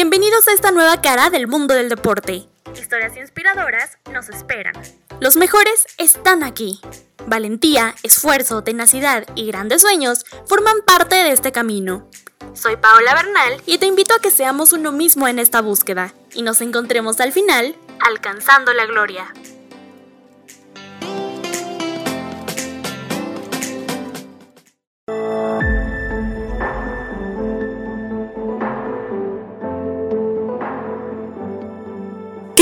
Bienvenidos a esta nueva cara del mundo del deporte. Historias inspiradoras nos esperan. Los mejores están aquí. Valentía, esfuerzo, tenacidad y grandes sueños forman parte de este camino. Soy Paola Bernal y te invito a que seamos uno mismo en esta búsqueda y nos encontremos al final alcanzando la gloria.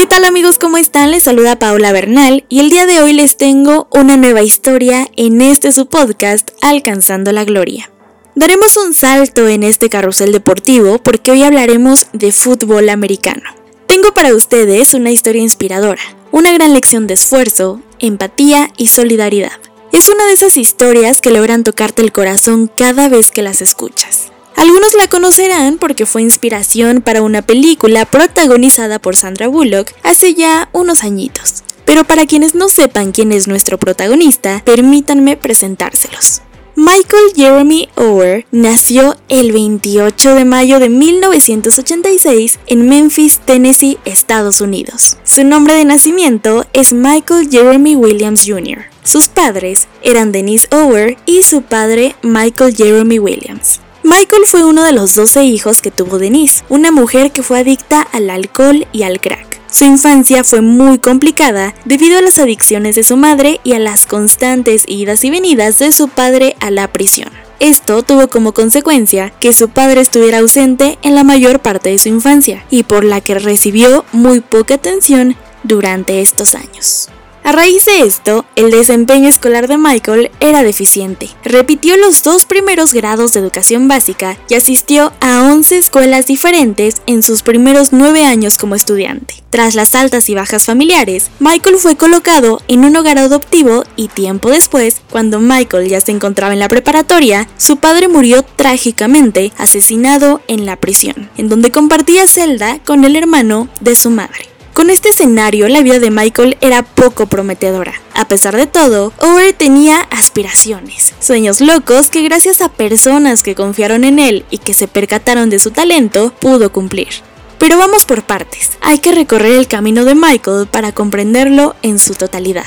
¿Qué tal amigos? ¿Cómo están? Les saluda Paola Bernal y el día de hoy les tengo una nueva historia en este su podcast Alcanzando la Gloria. Daremos un salto en este carrusel deportivo porque hoy hablaremos de fútbol americano. Tengo para ustedes una historia inspiradora, una gran lección de esfuerzo, empatía y solidaridad. Es una de esas historias que logran tocarte el corazón cada vez que las escuchas. Algunos la conocerán porque fue inspiración para una película protagonizada por Sandra Bullock hace ya unos añitos. Pero para quienes no sepan quién es nuestro protagonista, permítanme presentárselos. Michael Jeremy Ower nació el 28 de mayo de 1986 en Memphis, Tennessee, Estados Unidos. Su nombre de nacimiento es Michael Jeremy Williams Jr. Sus padres eran Denise Ower y su padre Michael Jeremy Williams. Michael fue uno de los 12 hijos que tuvo Denise, una mujer que fue adicta al alcohol y al crack. Su infancia fue muy complicada debido a las adicciones de su madre y a las constantes idas y venidas de su padre a la prisión. Esto tuvo como consecuencia que su padre estuviera ausente en la mayor parte de su infancia y por la que recibió muy poca atención durante estos años. A raíz de esto, el desempeño escolar de Michael era deficiente. Repitió los dos primeros grados de educación básica y asistió a 11 escuelas diferentes en sus primeros nueve años como estudiante. Tras las altas y bajas familiares, Michael fue colocado en un hogar adoptivo y tiempo después, cuando Michael ya se encontraba en la preparatoria, su padre murió trágicamente asesinado en la prisión, en donde compartía celda con el hermano de su madre. Con este escenario, la vida de Michael era poco prometedora. A pesar de todo, Ower tenía aspiraciones, sueños locos que gracias a personas que confiaron en él y que se percataron de su talento, pudo cumplir. Pero vamos por partes, hay que recorrer el camino de Michael para comprenderlo en su totalidad.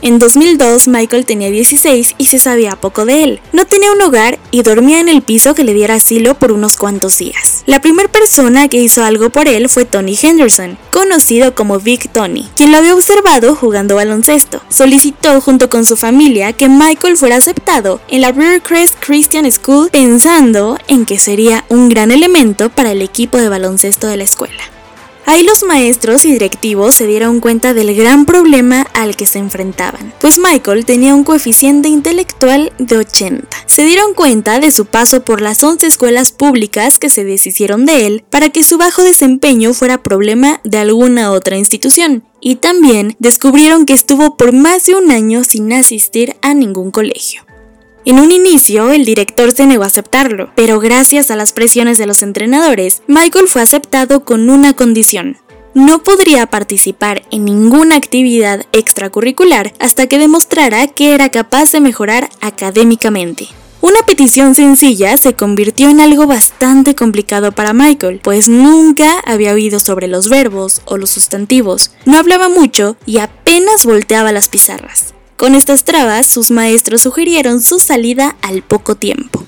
En 2002 Michael tenía 16 y se sabía poco de él. No tenía un hogar y dormía en el piso que le diera asilo por unos cuantos días. La primera persona que hizo algo por él fue Tony Henderson, conocido como Big Tony, quien lo había observado jugando baloncesto. Solicitó junto con su familia que Michael fuera aceptado en la Crest Christian School pensando en que sería un gran elemento para el equipo de baloncesto de la escuela. Ahí los maestros y directivos se dieron cuenta del gran problema al que se enfrentaban, pues Michael tenía un coeficiente intelectual de 80. Se dieron cuenta de su paso por las 11 escuelas públicas que se deshicieron de él para que su bajo desempeño fuera problema de alguna otra institución, y también descubrieron que estuvo por más de un año sin asistir a ningún colegio. En un inicio, el director se negó a aceptarlo, pero gracias a las presiones de los entrenadores, Michael fue aceptado con una condición. No podría participar en ninguna actividad extracurricular hasta que demostrara que era capaz de mejorar académicamente. Una petición sencilla se convirtió en algo bastante complicado para Michael, pues nunca había oído sobre los verbos o los sustantivos, no hablaba mucho y apenas volteaba las pizarras. Con estas trabas, sus maestros sugirieron su salida al poco tiempo.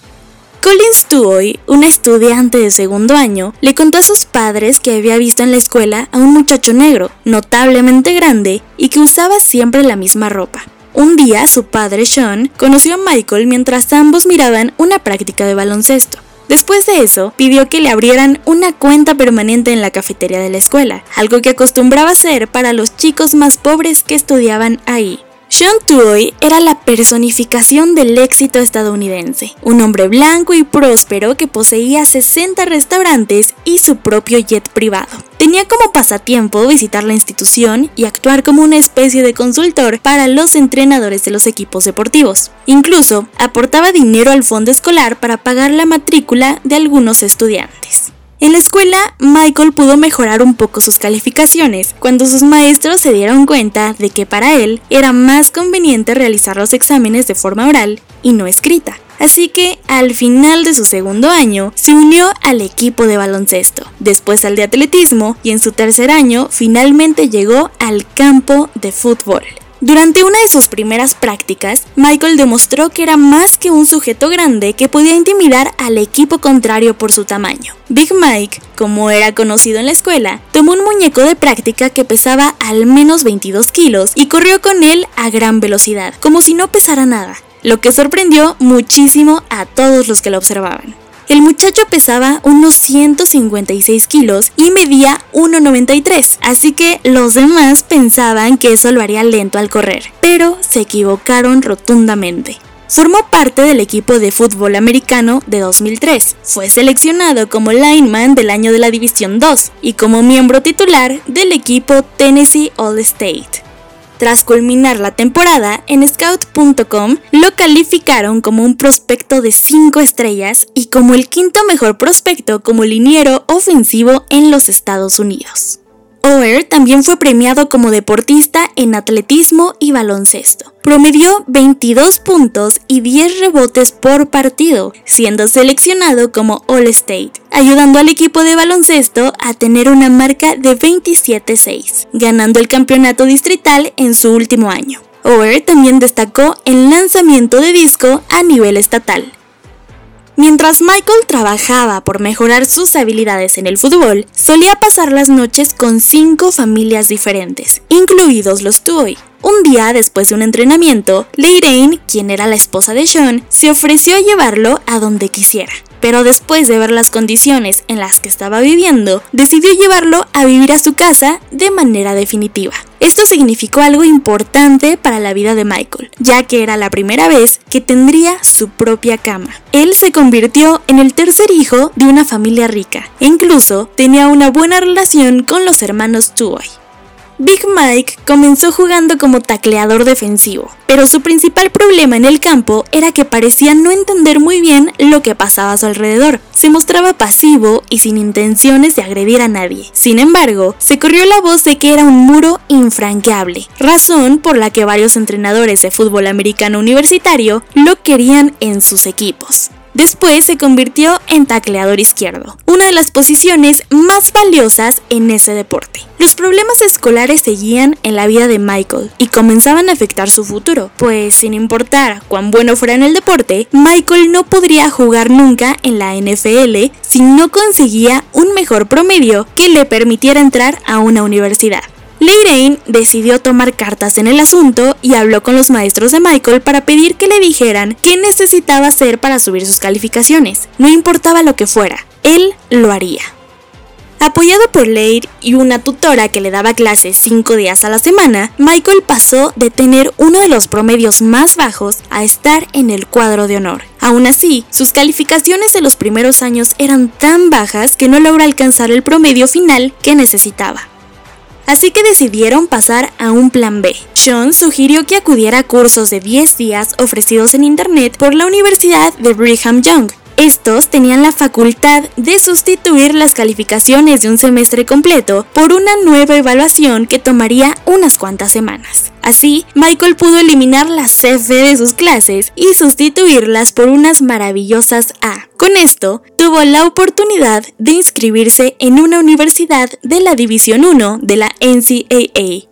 Collins Tuoy, una estudiante de segundo año, le contó a sus padres que había visto en la escuela a un muchacho negro, notablemente grande, y que usaba siempre la misma ropa. Un día su padre Sean conoció a Michael mientras ambos miraban una práctica de baloncesto. Después de eso, pidió que le abrieran una cuenta permanente en la cafetería de la escuela, algo que acostumbraba hacer para los chicos más pobres que estudiaban ahí. Sean Tuoy era la personificación del éxito estadounidense, un hombre blanco y próspero que poseía 60 restaurantes y su propio jet privado. Tenía como pasatiempo visitar la institución y actuar como una especie de consultor para los entrenadores de los equipos deportivos. Incluso aportaba dinero al fondo escolar para pagar la matrícula de algunos estudiantes. En la escuela, Michael pudo mejorar un poco sus calificaciones cuando sus maestros se dieron cuenta de que para él era más conveniente realizar los exámenes de forma oral y no escrita. Así que al final de su segundo año se unió al equipo de baloncesto, después al de atletismo y en su tercer año finalmente llegó al campo de fútbol. Durante una de sus primeras prácticas, Michael demostró que era más que un sujeto grande que podía intimidar al equipo contrario por su tamaño. Big Mike, como era conocido en la escuela, tomó un muñeco de práctica que pesaba al menos 22 kilos y corrió con él a gran velocidad, como si no pesara nada, lo que sorprendió muchísimo a todos los que lo observaban. El muchacho pesaba unos 156 kilos y medía 1,93, así que los demás pensaban que eso lo haría lento al correr, pero se equivocaron rotundamente. Formó parte del equipo de fútbol americano de 2003. Fue seleccionado como lineman del año de la División 2 y como miembro titular del equipo Tennessee All State. Tras culminar la temporada, en scout.com lo calificaron como un prospecto de 5 estrellas y como el quinto mejor prospecto como liniero ofensivo en los Estados Unidos. Oer también fue premiado como deportista en atletismo y baloncesto. Promedió 22 puntos y 10 rebotes por partido, siendo seleccionado como All-State, ayudando al equipo de baloncesto a tener una marca de 27-6, ganando el campeonato distrital en su último año. Oer también destacó en lanzamiento de disco a nivel estatal, Mientras Michael trabajaba por mejorar sus habilidades en el fútbol, solía pasar las noches con cinco familias diferentes, incluidos los Tuoy. Un día después de un entrenamiento, Leiraine, quien era la esposa de Sean, se ofreció a llevarlo a donde quisiera pero después de ver las condiciones en las que estaba viviendo, decidió llevarlo a vivir a su casa de manera definitiva. Esto significó algo importante para la vida de Michael, ya que era la primera vez que tendría su propia cama. Él se convirtió en el tercer hijo de una familia rica e incluso tenía una buena relación con los hermanos Tuoy. Big Mike comenzó jugando como tacleador defensivo, pero su principal problema en el campo era que parecía no entender muy bien lo que pasaba a su alrededor. Se mostraba pasivo y sin intenciones de agredir a nadie. Sin embargo, se corrió la voz de que era un muro infranqueable, razón por la que varios entrenadores de fútbol americano universitario lo querían en sus equipos. Después se convirtió en tacleador izquierdo, una de las posiciones más valiosas en ese deporte. Los problemas escolares seguían en la vida de Michael y comenzaban a afectar su futuro, pues sin importar cuán bueno fuera en el deporte, Michael no podría jugar nunca en la NFL si no conseguía un mejor promedio que le permitiera entrar a una universidad. Leirain decidió tomar cartas en el asunto y habló con los maestros de Michael para pedir que le dijeran qué necesitaba hacer para subir sus calificaciones. No importaba lo que fuera, él lo haría. Apoyado por Leir y una tutora que le daba clases cinco días a la semana, Michael pasó de tener uno de los promedios más bajos a estar en el cuadro de honor. Aún así, sus calificaciones en los primeros años eran tan bajas que no logró alcanzar el promedio final que necesitaba así que decidieron pasar a un plan B. Sean sugirió que acudiera a cursos de 10 días ofrecidos en Internet por la Universidad de Brigham Young, estos tenían la facultad de sustituir las calificaciones de un semestre completo por una nueva evaluación que tomaría unas cuantas semanas. Así, Michael pudo eliminar las CF de sus clases y sustituirlas por unas maravillosas A. Con esto, tuvo la oportunidad de inscribirse en una universidad de la División 1 de la NCAA,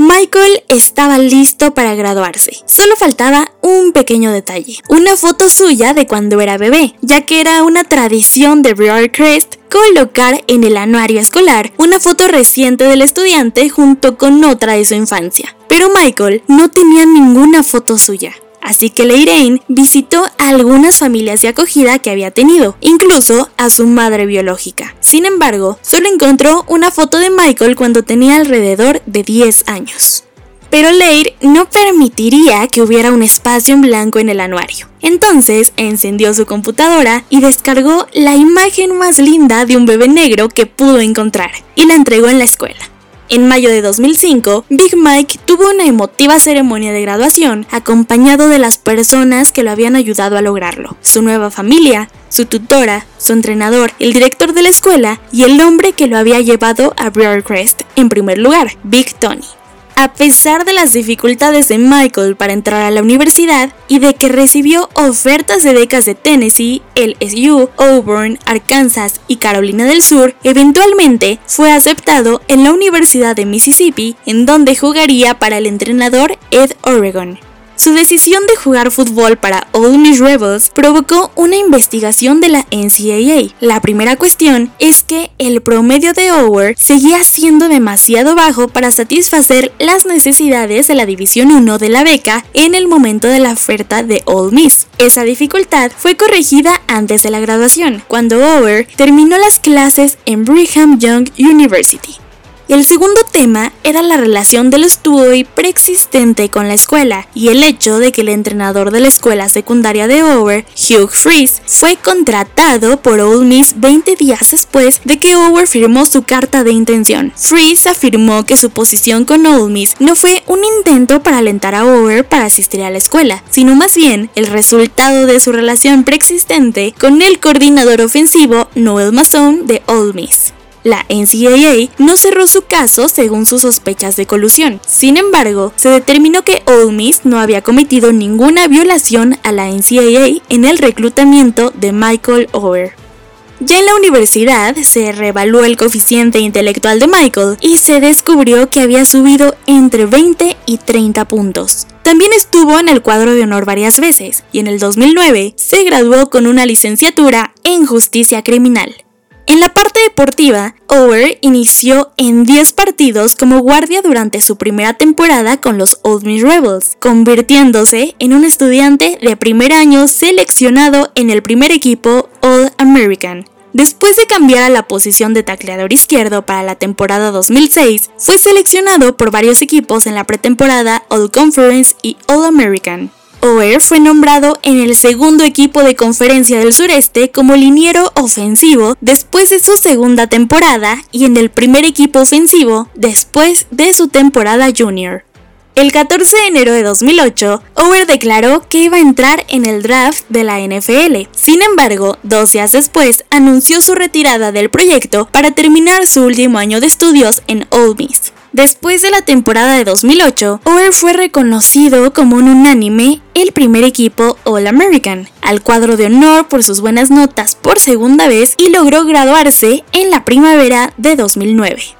Michael estaba listo para graduarse. Solo faltaba un pequeño detalle, una foto suya de cuando era bebé, ya que era una tradición de Crest colocar en el anuario escolar una foto reciente del estudiante junto con otra de su infancia. Pero Michael no tenía ninguna foto suya. Así que Leiraine visitó a algunas familias de acogida que había tenido, incluso a su madre biológica. Sin embargo, solo encontró una foto de Michael cuando tenía alrededor de 10 años. Pero Leir no permitiría que hubiera un espacio en blanco en el anuario. Entonces encendió su computadora y descargó la imagen más linda de un bebé negro que pudo encontrar y la entregó en la escuela. En mayo de 2005, Big Mike tuvo una emotiva ceremonia de graduación acompañado de las personas que lo habían ayudado a lograrlo, su nueva familia, su tutora, su entrenador, el director de la escuela y el hombre que lo había llevado a Crest en primer lugar, Big Tony. A pesar de las dificultades de Michael para entrar a la universidad y de que recibió ofertas de becas de Tennessee, LSU, Auburn, Arkansas y Carolina del Sur, eventualmente fue aceptado en la Universidad de Mississippi, en donde jugaría para el entrenador Ed Oregon. Su decisión de jugar fútbol para Ole Miss Rebels provocó una investigación de la NCAA. La primera cuestión es que el promedio de Ower seguía siendo demasiado bajo para satisfacer las necesidades de la División 1 de la beca en el momento de la oferta de Ole Miss. Esa dificultad fue corregida antes de la graduación, cuando Ower terminó las clases en Brigham Young University. El segundo tema era la relación del Stuoy preexistente con la escuela y el hecho de que el entrenador de la escuela secundaria de Ower, Hugh Freeze, fue contratado por Ole Miss 20 días después de que Ower firmó su carta de intención. Freeze afirmó que su posición con Ole Miss no fue un intento para alentar a Ower para asistir a la escuela, sino más bien el resultado de su relación preexistente con el coordinador ofensivo Noel Mason de Ole Miss. La NCAA no cerró su caso según sus sospechas de colusión. Sin embargo, se determinó que Ole no había cometido ninguna violación a la NCAA en el reclutamiento de Michael Ower. Ya en la universidad se reevaluó el coeficiente intelectual de Michael y se descubrió que había subido entre 20 y 30 puntos. También estuvo en el cuadro de honor varias veces y en el 2009 se graduó con una licenciatura en justicia criminal. En la parte deportiva, Ower inició en 10 partidos como guardia durante su primera temporada con los Old Miss Rebels, convirtiéndose en un estudiante de primer año seleccionado en el primer equipo All American. Después de cambiar a la posición de tacleador izquierdo para la temporada 2006, fue seleccionado por varios equipos en la pretemporada All Conference y All American. Oer fue nombrado en el segundo equipo de Conferencia del Sureste como liniero ofensivo después de su segunda temporada y en el primer equipo ofensivo después de su temporada junior. El 14 de enero de 2008, Ower declaró que iba a entrar en el draft de la NFL. Sin embargo, dos días después anunció su retirada del proyecto para terminar su último año de estudios en Ole Miss. Después de la temporada de 2008, Ower fue reconocido como un unánime el primer equipo All American, al cuadro de honor por sus buenas notas por segunda vez y logró graduarse en la primavera de 2009.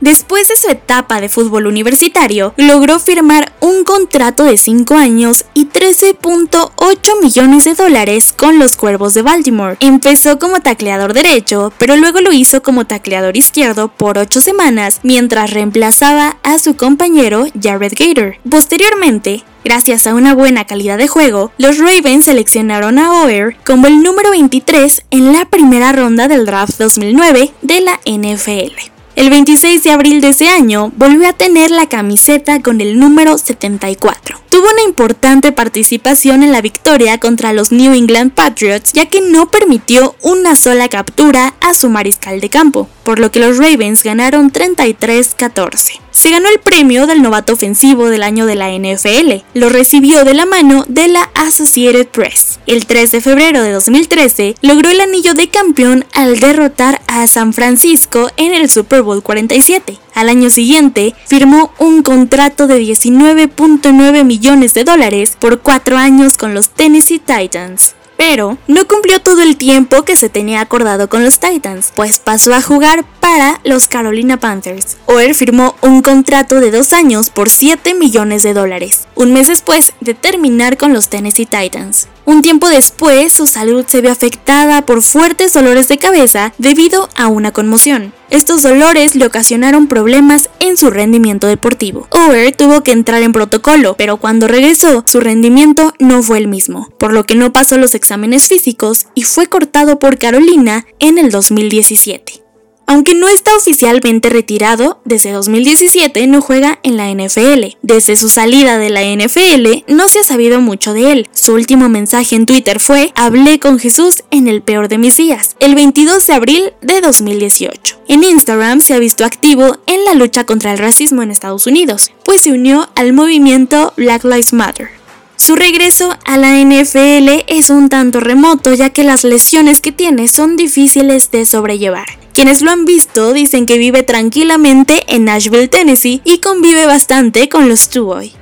Después de su etapa de fútbol universitario, logró firmar un contrato de 5 años y 13.8 millones de dólares con los Cuervos de Baltimore. Empezó como tacleador derecho, pero luego lo hizo como tacleador izquierdo por 8 semanas mientras reemplazaba a su compañero Jared Gator. Posteriormente, Gracias a una buena calidad de juego, los Ravens seleccionaron a Oer como el número 23 en la primera ronda del draft 2009 de la NFL. El 26 de abril de ese año volvió a tener la camiseta con el número 74. Tuvo una importante participación en la victoria contra los New England Patriots ya que no permitió una sola captura a su mariscal de campo, por lo que los Ravens ganaron 33-14 se ganó el premio del novato ofensivo del año de la NFL. Lo recibió de la mano de la Associated Press. El 3 de febrero de 2013 logró el anillo de campeón al derrotar a San Francisco en el Super Bowl 47. Al año siguiente, firmó un contrato de 19.9 millones de dólares por cuatro años con los Tennessee Titans pero no cumplió todo el tiempo que se tenía acordado con los Titans, pues pasó a jugar para los Carolina Panthers. Oer firmó un contrato de dos años por 7 millones de dólares, un mes después de terminar con los Tennessee Titans. Un tiempo después, su salud se vio afectada por fuertes dolores de cabeza debido a una conmoción. Estos dolores le ocasionaron problemas en su rendimiento deportivo. Ower tuvo que entrar en protocolo, pero cuando regresó, su rendimiento no fue el mismo, por lo que no pasó los exámenes físicos y fue cortado por Carolina en el 2017. Aunque no está oficialmente retirado, desde 2017 no juega en la NFL. Desde su salida de la NFL no se ha sabido mucho de él. Su último mensaje en Twitter fue, hablé con Jesús en el peor de mis días, el 22 de abril de 2018. En Instagram se ha visto activo en la lucha contra el racismo en Estados Unidos, pues se unió al movimiento Black Lives Matter. Su regreso a la NFL es un tanto remoto ya que las lesiones que tiene son difíciles de sobrellevar Quienes lo han visto dicen que vive tranquilamente en Nashville, Tennessee y convive bastante con los Tuoy.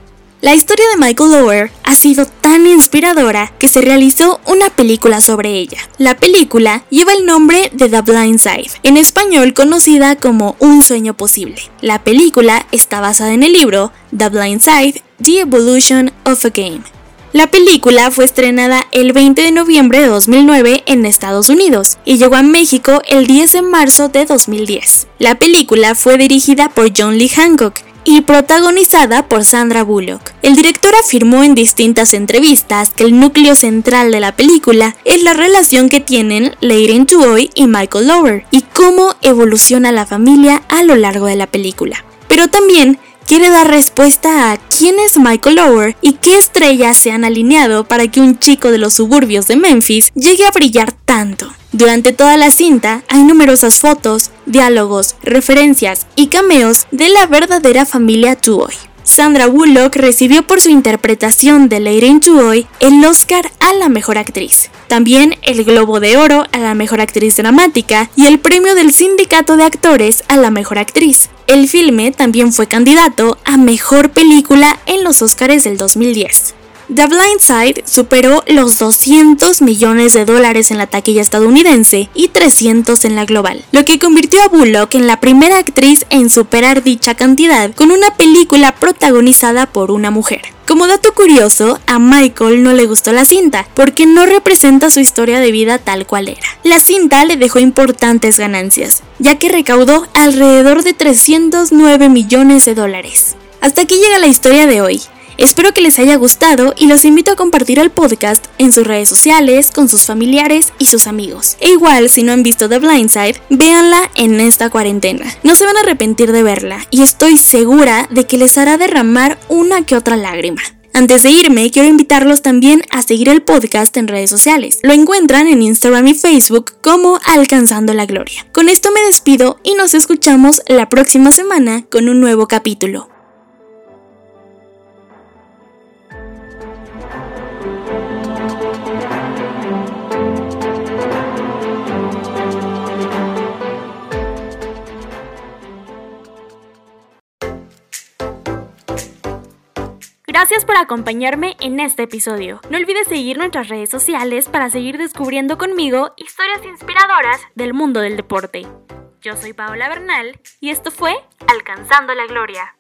La historia de Michael Lower ha sido tan inspiradora que se realizó una película sobre ella. La película lleva el nombre de The Blind Side, en español conocida como Un sueño posible. La película está basada en el libro The Blind Side, The Evolution of a Game. La película fue estrenada el 20 de noviembre de 2009 en Estados Unidos y llegó a México el 10 de marzo de 2010. La película fue dirigida por John Lee Hancock y protagonizada por Sandra Bullock. El director afirmó en distintas entrevistas que el núcleo central de la película es la relación que tienen Leighton Tuoy y Michael Lower y cómo evoluciona la familia a lo largo de la película. Pero también quiere dar respuesta a quién es Michael Lower y qué estrellas se han alineado para que un chico de los suburbios de Memphis llegue a brillar tanto. Durante toda la cinta hay numerosas fotos, diálogos, referencias y cameos de la verdadera familia Tuoy. Sandra Bullock recibió por su interpretación de Lady Tuoy el Oscar a la mejor actriz, también el Globo de Oro a la mejor actriz dramática y el premio del Sindicato de Actores a la mejor actriz. El filme también fue candidato a mejor película en los Oscars del 2010. The Blind Side superó los 200 millones de dólares en la taquilla estadounidense y 300 en la global, lo que convirtió a Bullock en la primera actriz en superar dicha cantidad con una película protagonizada por una mujer. Como dato curioso, a Michael no le gustó la cinta, porque no representa su historia de vida tal cual era. La cinta le dejó importantes ganancias, ya que recaudó alrededor de 309 millones de dólares. Hasta aquí llega la historia de hoy. Espero que les haya gustado y los invito a compartir el podcast en sus redes sociales, con sus familiares y sus amigos. E igual, si no han visto The Blind Side, véanla en esta cuarentena. No se van a arrepentir de verla y estoy segura de que les hará derramar una que otra lágrima. Antes de irme, quiero invitarlos también a seguir el podcast en redes sociales. Lo encuentran en Instagram y Facebook como Alcanzando la Gloria. Con esto me despido y nos escuchamos la próxima semana con un nuevo capítulo. Gracias por acompañarme en este episodio. No olvides seguir nuestras redes sociales para seguir descubriendo conmigo historias inspiradoras del mundo del deporte. Yo soy Paola Bernal y esto fue Alcanzando la Gloria.